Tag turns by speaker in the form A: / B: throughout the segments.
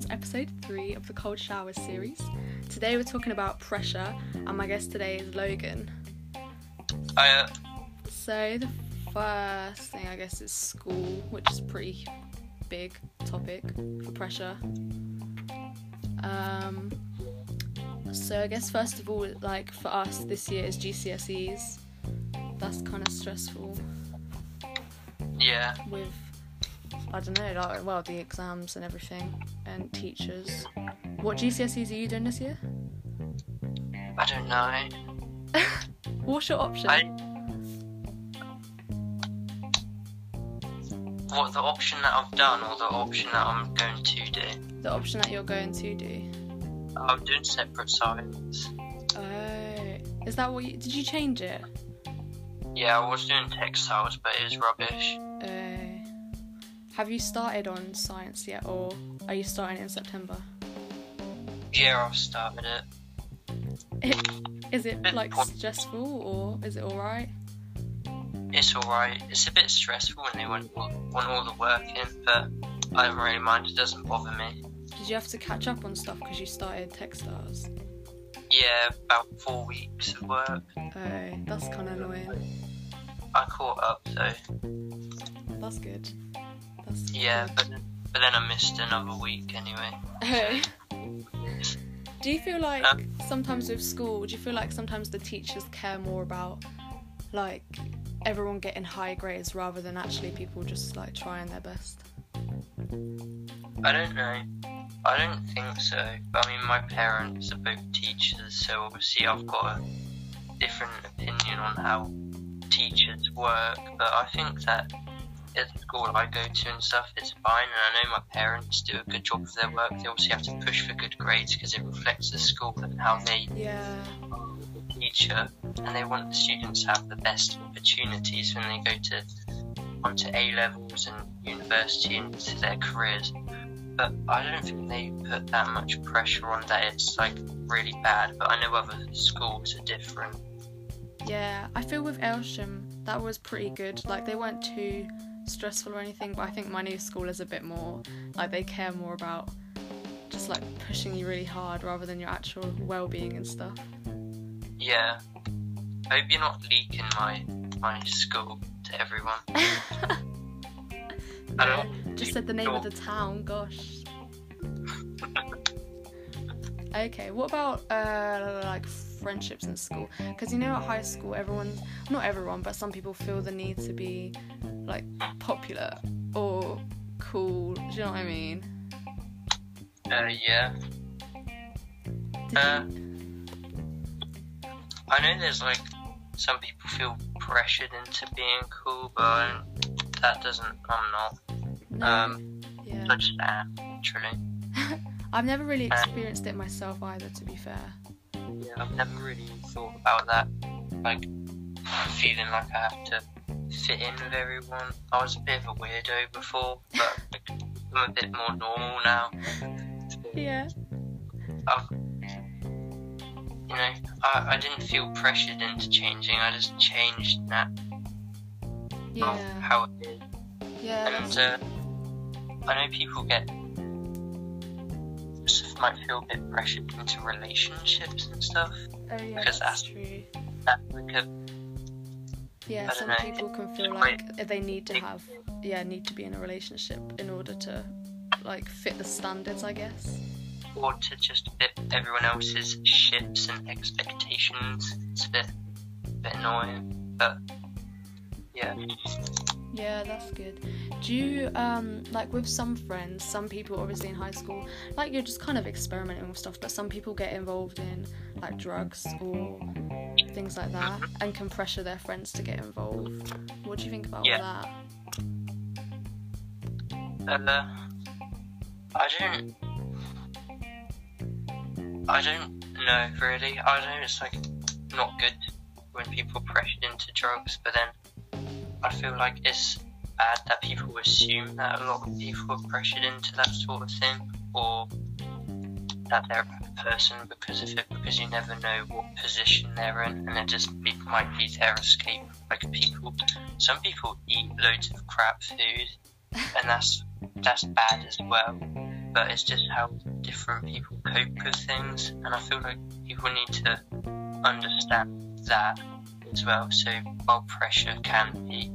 A: welcome to episode three of the Cold Shower series. Today we're talking about pressure, and my guest today is Logan.
B: I, uh,
A: So, the first thing I guess is school, which is a pretty big topic for pressure. Um, so, I guess first of all, like for us, this year is GCSEs. That's kind of stressful
B: yeah,
A: with, I don't know, like, well, the exams and everything, and teachers. What GCSEs are you doing this year?
B: I don't know.
A: What's your option?
B: I. What the option that I've done or the option that I'm going to do?
A: The option that you're going to do.
B: I'm doing separate science.
A: Oh, is that what you did? You change it?
B: Yeah, I was doing textiles, but it was rubbish.
A: Uh, have you started on science yet, or are you starting in September?
B: Yeah, I've started it.
A: Is it like stressful, or is it all right?
B: It's alright. It's a bit stressful when they want, want all the work in, but I don't really mind. It doesn't bother me.
A: Did you have to catch up on stuff because you started textiles?
B: Yeah, about four weeks of work.
A: Oh, that's kind of annoying.
B: I caught up though.
A: That's good.
B: Yeah, but but then I missed another week anyway.
A: Do you feel like
B: Um,
A: sometimes with school, do you feel like sometimes the teachers care more about like everyone getting high grades rather than actually people just like trying their best?
B: I don't know. I don't think so. I mean, my parents are both teachers, so obviously I've got a different opinion on how teachers work. But I think that at the school I go to and stuff, it's fine. And I know my parents do a good job of their work. They obviously have to push for good grades because it reflects the school and how they
A: Yeah.
B: teacher and they want the students to have the best opportunities when they go to onto A levels and university and to their careers. But I don't think they put that much pressure on that it's like really bad. But I know other schools are different.
A: Yeah. I feel with Elsham that was pretty good. Like they weren't too stressful or anything, but I think my new school is a bit more like they care more about just like pushing you really hard rather than your actual well-being and stuff.
B: Yeah. I hope you're not leaking my my school to everyone. I don't
A: just said the name of the town. Gosh. Okay, what about uh, like friendships in school? Because you know, at high school, everyone, not everyone, but some people feel the need to be like popular or cool. Do you know what I mean?
B: Uh, yeah.
A: Did
B: Uh, I know there's like some people feel pressured into being cool, but that doesn't. I'm not.
A: no.
B: Um,
A: yeah.
B: I just am, literally.
A: I've never really experienced it myself either. To be fair.
B: Yeah, I've never really thought about that. Like feeling like I have to fit in with everyone. I was a bit of a weirdo before, but like, I'm a bit more normal now.
A: Yeah.
B: I've, you know, I, I didn't feel pressured into changing. I just changed that
A: Yeah.
B: how it is.
A: Yeah.
B: And uh, I know people get might feel a bit pressured into relationships and stuff.
A: oh yeah.
B: because
A: That's
B: that's-
A: true.
B: That like a
A: Yeah, some
B: know,
A: people can feel like they need to have, yeah, need to be in a relationship in order to, like, fit the standards, I guess.
B: or to just fit everyone else's ships and expectations. It's a bit, bit annoying, but yeah.
A: Yeah, that's good. Do you, um, like, with some friends, some people, obviously in high school, like, you're just kind of experimenting with stuff, but some people get involved in, like, drugs or things like that and can pressure their friends to get involved. What do you think about
B: Yeah.
A: all that?
B: Uh, I don't. I don't know really. I don't know it's like not good when people are pressured into drugs, but then I feel like it's bad that people assume that a lot of people are pressured into that sort of thing, or that they're person because of it, because you never know what position they're in, and it just be, might be their escape. Like people, some people eat loads of crap food, and that's that's bad as well. but it's just how different people cope with things, and I feel like people need to understand that as well. So while pressure can be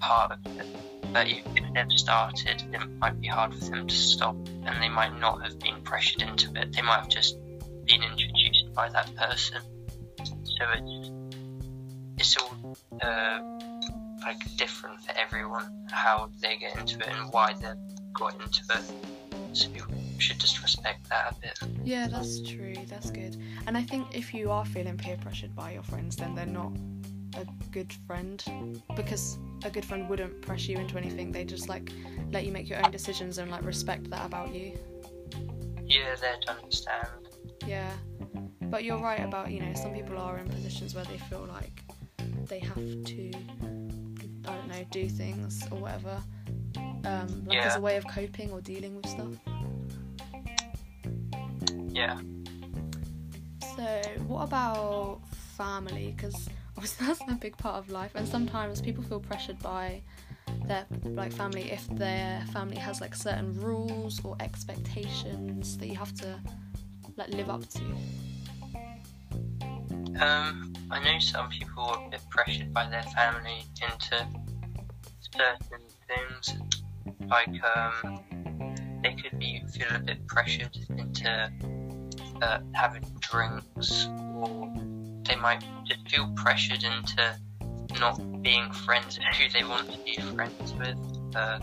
B: part of it, but if they've started, it might be hard for them to stop, and they might not have been pressured into it. They might have just been introduced by that person. So it's it's all uh, like different for everyone how they get into it and why they got into it. So you should just respect that a bit.
A: Yeah, that's true. That's good. And I think if you are feeling peer pressured by your friends, then they're not a good friend because a good friend wouldn't pressure you into anything. They just like let you make your own decisions and like respect that about you.
B: Yeah, they'd understand.
A: Yeah. But you're right about, you know, some people are in positions where they feel like they have to I don't know, do things or whatever. Um, like as a way of coping or dealing with stuff.
B: Yeah.
A: So, what about family? Because that's a big part of life, and sometimes people feel pressured by their like family if their family has like certain rules or expectations that you have to like live up to.
B: Um, I know some people are a bit pressured by their family into certain things, like um, they could be feel a bit pressured into uh, having drinks, or they might just feel pressured into not being friends with who they want to be friends with, uh,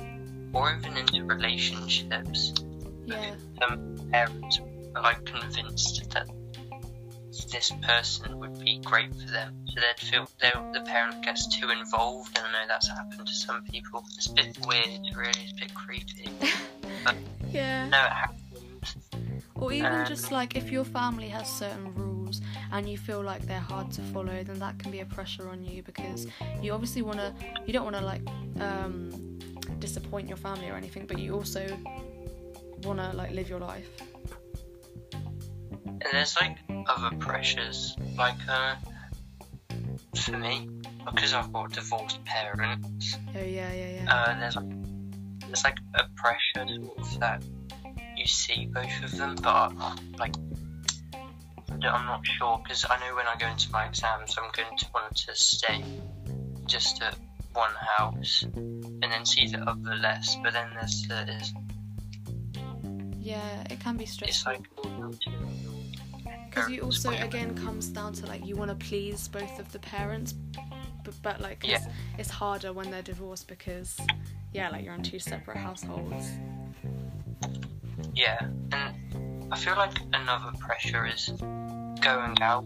B: or even into relationships.
A: Yeah,
B: Some parents are like convinced that this person would be great for them, so they'd feel the parent gets too involved, and I know that's happened to some people. It's a bit weird, really. It's a bit creepy.
A: yeah.
B: No, it happens.
A: Or even
B: Um,
A: just like if your family has certain rules and you feel like they're hard to follow, then that can be a pressure on you because you obviously want to, you don't want to like um, disappoint your family or anything, but you also want to like live your life.
B: And there's like other pressures, like uh, for me, because I've got divorced parents.
A: Oh yeah, yeah, yeah.
B: uh, there's like there's like a pressure sort of that you see both of them, but like I'm not sure because I know when I go into my exams, I'm going to want to stay just at one house and then see the other less. But then there's the,
A: yeah, it can be
B: it's
A: stressful
B: like all down to your
A: because you also again comes down to like you want to please both of the parents, but, but like it's,
B: Yeah.
A: it's harder when they're divorced because yeah, like you're in two separate households.
B: Yeah, and I feel like another pressure is going out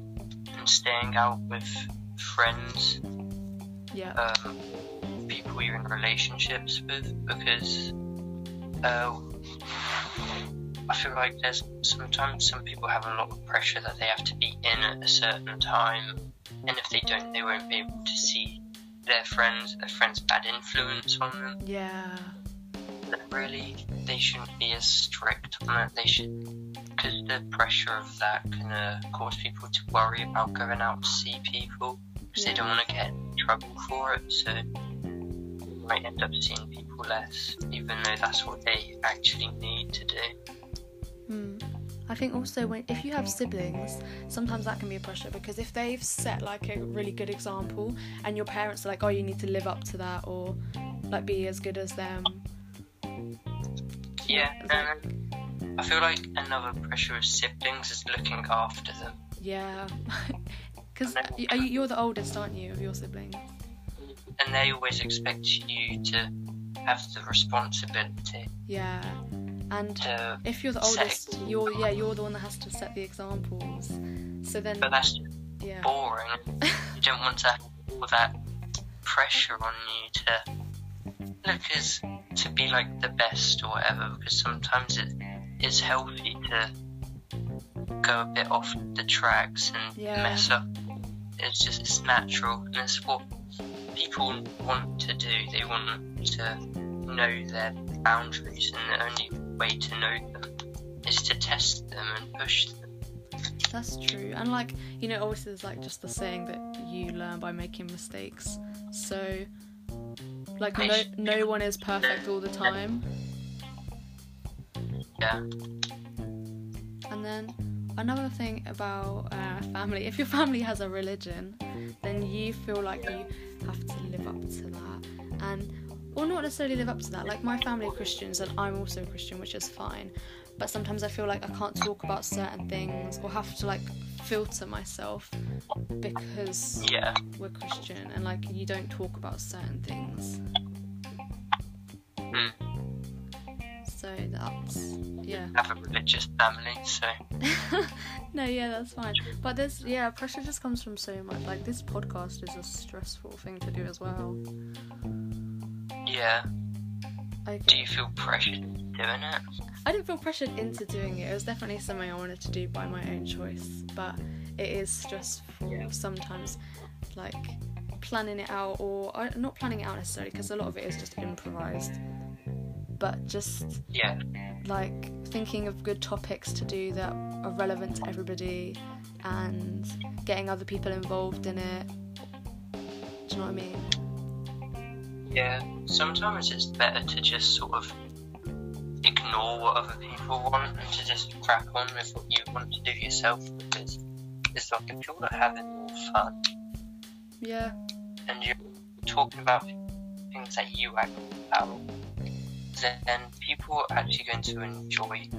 B: and staying out with friends
A: Yeah,
B: um, people you're in relationships with because uh, I feel like there's sometimes some people have a lot of pressure that they have to be in at a certain time, and if they don't, they won't be able to see their friends, their friends' bad influence on them.
A: yeah.
B: But really, they shouldn't be as strict on it. They should, because the pressure of that can uh, cause people to worry about going out to see people because they don't want to get in trouble for it. So they might end up seeing people less, even though that's what they actually need to do.
A: Hmm. I think also when if you have siblings, sometimes that can be a pressure because if they've set like a really good example and your parents are like, oh, you need to live up to that or like be as good as them.
B: Yeah, and I feel like another pressure of siblings is looking after them.
A: Yeah. Because you're the oldest, aren't you, of your siblings?
B: And they always expect you to have the responsibility
A: Yeah. And if you're the oldest, you're yeah, you're the one that has to set the examples. So then,
B: but that's
A: yeah,
B: boring. you don't want to have all that pressure on you to look as to be like the best or whatever because sometimes it it's healthy to go a bit off the tracks and
A: Yeah.
B: mess up. It's just it's natural and it's what people want to do. They want to know their boundaries and the only way to know them is to test them and push them.
A: that's true. And like you know, obviously there's like just the saying that you learn by making mistakes. So like no no one is perfect all the time.
B: Yeah.
A: And then another thing about uh, family if your family has a religion, then you feel like you have to live up to that. And or not necessarily live up to that. Like my family are Christians and I'm also a Christian, which is fine. But sometimes I feel like I can't talk about certain things or have to like filter myself because
B: Yeah.
A: we're Christian and like you don't talk about certain things.
B: Hmm.
A: So that's yeah.
B: I have a religious family, so
A: no, yeah, that's fine. But there's yeah, pressure just comes from so much. Like this podcast is a stressful thing to do as well.
B: yeah. Do you feel pressured doing it?
A: I didn't feel pressured into doing it. It was definitely something I wanted to do by my own choice. But it is stressful
B: Yeah.
A: sometimes, like planning it out or uh, not planning it out necessarily because a lot of it is just improvised. But just
B: Yeah.
A: like thinking of good topics to do that are relevant to everybody and getting other people involved in it. Do you know what I mean?
B: Yeah. Sometimes it's better to just sort of ignore what other people want and to just crack on with what you want to do yourself because it's like if you're not having more fun
A: Yeah,
B: and you're talking about things that you act about, then people are actually going to enjoy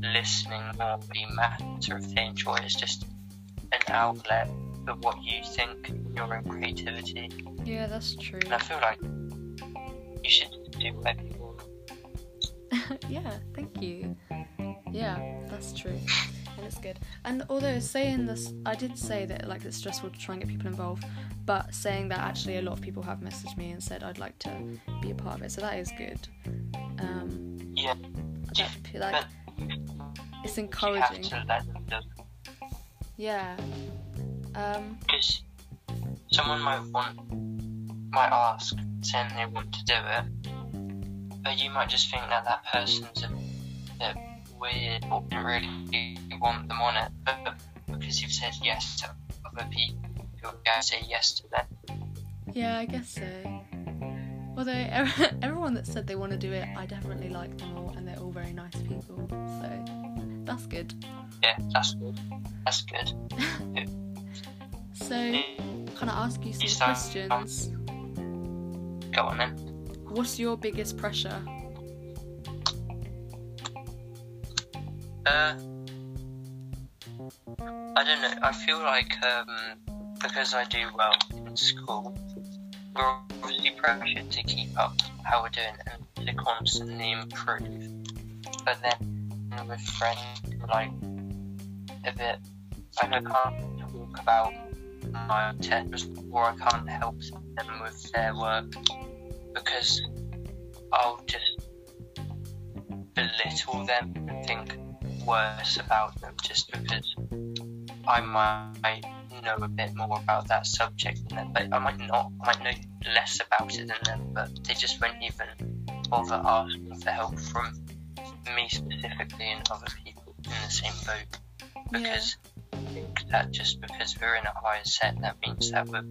B: listening more. It matter if they enjoy it. It's just an outlet for what you think, your own creativity.
A: yeah, that's true.
B: And I feel like you should do you want.
A: yeah, thank you. Yeah, that's true. It's good. And although saying this, I did say that like it's stressful to try and get people involved, but saying that actually a lot of people have messaged me and said I'd like to be a part of it, so that is good. Um,
B: Yeah.
A: like it's encouraging.
B: to let them know
A: Yeah. Um,
B: because someone might want, might ask, saying they want to do it, but you might just think that that person's a bit weird or didn't really want them on it, but because you've said yes to other people, you're going to say yes to them.
A: yeah, I guess so. Although everyone that said they want to do it, I definitely like them all, and they're all very nice people. So that's good.
B: Yeah, that's good. That's good.
A: So, can I ask you some questions?
B: Go on then.
A: What's your biggest pressure?
B: Uh, I don't know. I feel like um, because I do well in school, we're obviously pressured to keep up how we're doing and to constantly improve. But then with friends, like a bit, like I can't talk about my tests or I can't help them with their work because I'll just belittle them and think worse about them just because I might know a bit more about that subject than them, but I might not. I might know less about it than them, but they just won't even bother asking for help from me specifically and other people in the same boat because I think that just because we're in a higher set, that means that we're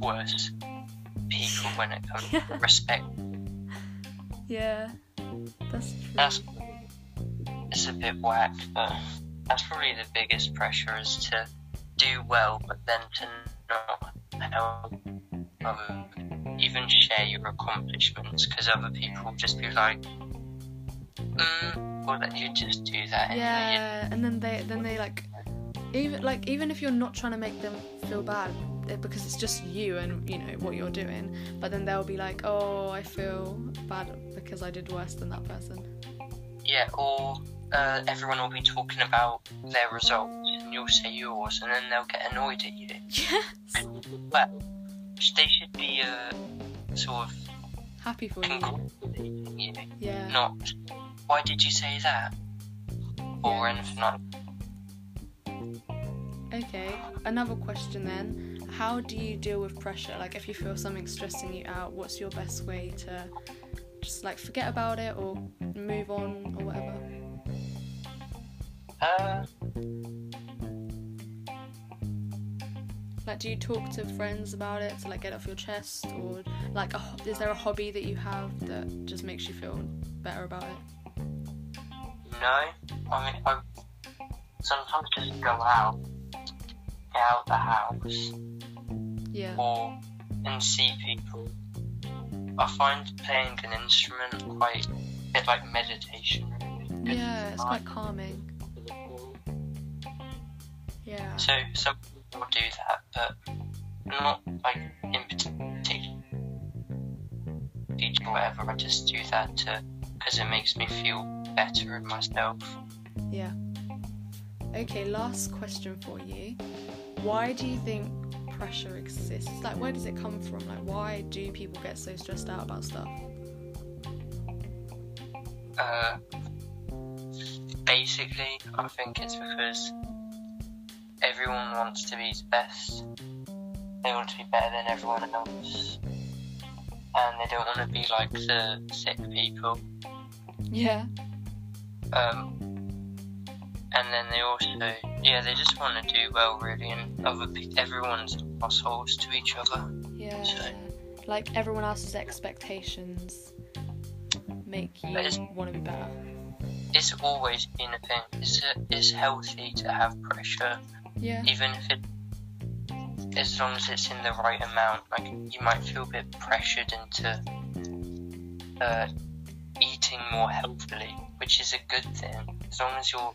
B: worse people when it comes to respect.
A: Yeah, that's true.
B: That's it's a bit whack, but that's probably the biggest pressure is to do well, but then to not help even share your accomplishments, because other people just be like, mm, well, that you just do that anyway.
A: yeah, and then they then they like even like even if you're not trying to make them feel bad eh, because it's just you and you know what you're doing, but then they'll be like, oh, I feel bad because I did worse than that person.
B: Yeah, or uh, everyone will be talking about their results, and you'll say yours, and then they'll get annoyed at you.
A: Yes.
B: And you did well, they should be uh, sort of
A: Happy for you.
B: you,
A: Yeah.
B: not why did you say that or
A: Yeah.
B: anything like.
A: Okay, another question then. How do you deal with pressure? Like, if you feel something stressing you out, what's your best way to just like forget about it or move on or whatever?
B: Uh,
A: Like, do you talk to friends about it to like get off your chest, or like, a, is there a hobby that you have that just makes you feel better about it?
B: No, I mean, I sometimes just go out, get out the house,
A: Yeah.
B: or and see people. I find playing an instrument quite a bit like meditation. Really.
A: Yeah, it's quite calming. Yeah.
B: So some people do that, but not like in particular or whatever. I just do that to because it makes me feel better in myself.
A: Yeah. Okay, last question for you. Why do you think pressure exists? Like, where does it come from? Like, why do people get so stressed out about stuff?
B: Uh, basically, I think it's because everyone wants to be the best. They want to be better than everyone else. And they don't want to be like the sick people.
A: Yeah.
B: Um, and then they also, yeah, they just want to do well, really. And other everyone's assholes to each other.
A: Yeah.
B: So-
A: Like, everyone else's expectations make you want to be better.
B: It's always been a thing. It's a, it's healthy to have pressure,
A: Yeah.
B: even if it, as long as it's in the right amount. Like you might feel a bit pressured into uh, eating more healthily, which is a good thing. As long as you're,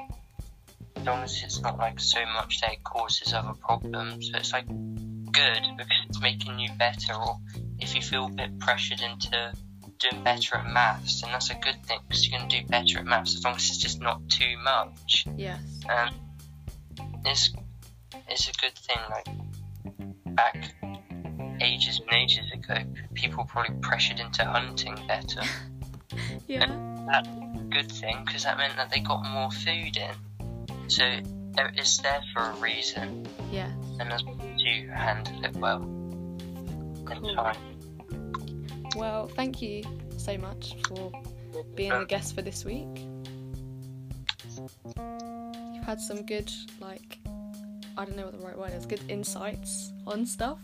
B: as long as it's not like so much that it causes other problems. So it's like good because it's making you better. Or if you feel a bit pressured into doing better at maths, then that's a good thing because you're going to do better at maths as long as it's just not too much.
A: Yes.
B: Um, it's it's a good thing. Like back ages and ages ago, people probably pressured into hunting better.
A: Yeah.
B: That's a good thing because that meant that they got more food in. So it's there for a reason,
A: Yes.
B: and as you handle it well,
A: Cool. Well, thank you so much for being the guest for this week. You've had some good, like, I don't know what the right word is, good insights on stuff.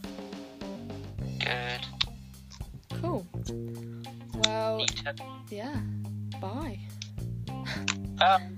B: Good.
A: Cool. Well, yeah. Bye.
B: Bye.